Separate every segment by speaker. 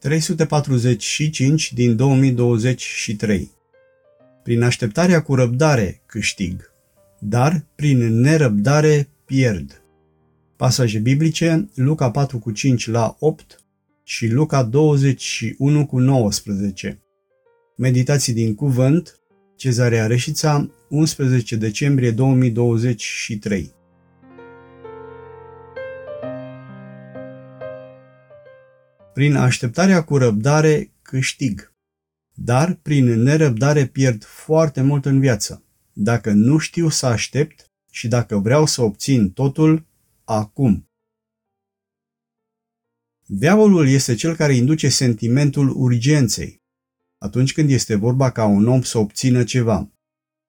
Speaker 1: 345 din 2023 Prin așteptarea cu răbdare câștig, dar prin nerăbdare pierd. Pasaje biblice Luca 4 cu 5 la 8 și Luca 21 cu 19 Meditații din cuvânt Cezarea Reșița 11 decembrie 2023 Prin așteptarea cu răbdare câștig, dar prin nerăbdare pierd foarte mult în viață. Dacă nu știu să aștept și dacă vreau să obțin totul acum. Diavolul este cel care induce sentimentul urgenței atunci când este vorba ca un om să obțină ceva.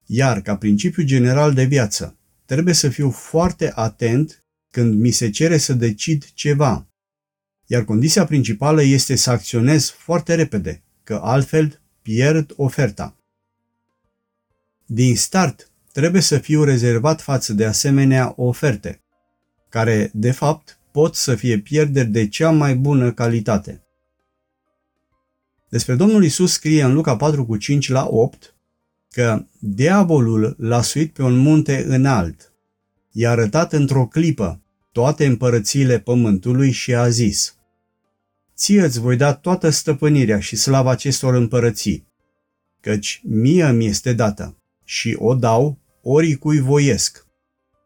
Speaker 1: Iar, ca principiu general de viață, trebuie să fiu foarte atent când mi se cere să decid ceva, iar condiția principală este să acționez foarte repede, că altfel pierd oferta. Din start, trebuie să fiu rezervat față de asemenea oferte, care, de fapt, pot să fie pierderi de cea mai bună calitate. Despre Domnul Isus scrie în Luca 4 cu 5 la 8 că diavolul l-a suit pe un munte înalt, i-a arătat într-o clipă toate împărățiile pământului și a zis – ție îți voi da toată stăpânirea și slava acestor împărății, căci mie mi este dată și o dau ori cui voiesc.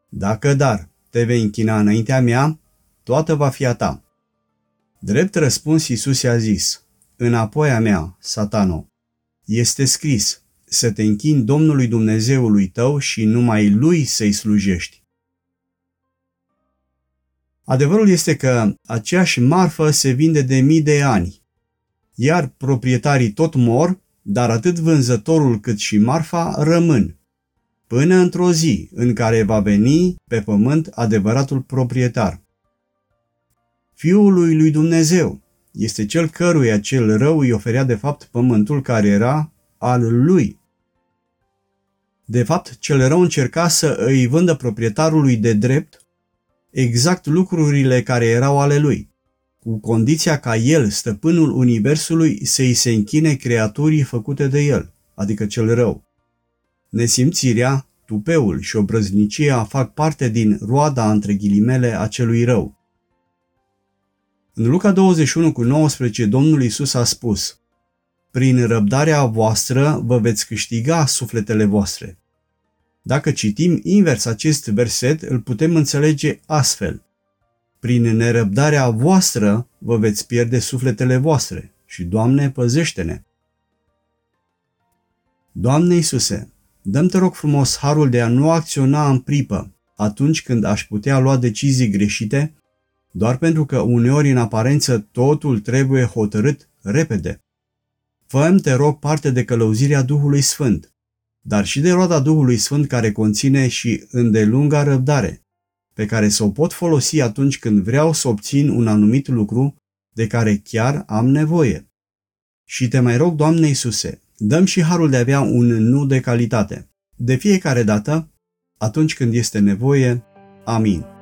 Speaker 1: Dacă dar te vei închina înaintea mea, toată va fi a ta. Drept răspuns Iisus i-a zis, înapoi a mea, satano, este scris, să te închini Domnului Dumnezeului tău și numai Lui să-i slujești. Adevărul este că aceeași marfă se vinde de mii de ani, iar proprietarii tot mor, dar atât vânzătorul cât și marfa rămân, până într-o zi în care va veni pe pământ adevăratul proprietar. Fiul lui lui Dumnezeu este cel căruia cel rău îi oferea de fapt pământul care era al lui. De fapt, cel rău încerca să îi vândă proprietarului de drept exact lucrurile care erau ale lui, cu condiția ca el, stăpânul universului, să-i se închine creaturii făcute de el, adică cel rău. Nesimțirea, tupeul și obrăznicia fac parte din roada între ghilimele a celui rău. În Luca 21 cu 19, Domnul Isus a spus, Prin răbdarea voastră vă veți câștiga sufletele voastre. Dacă citim invers acest verset, îl putem înțelege astfel. Prin nerăbdarea voastră vă veți pierde sufletele voastre și, Doamne, păzește-ne! Doamne Iisuse, dăm te rog frumos harul de a nu acționa în pripă atunci când aș putea lua decizii greșite, doar pentru că uneori în aparență totul trebuie hotărât repede. Fă-mi, te rog, parte de călăuzirea Duhului Sfânt, dar și de roada Duhului Sfânt care conține și îndelunga răbdare, pe care să o pot folosi atunci când vreau să obțin un anumit lucru de care chiar am nevoie. Și te mai rog, Doamne Iisuse, dăm și harul de a avea un nu de calitate. De fiecare dată, atunci când este nevoie. Amin.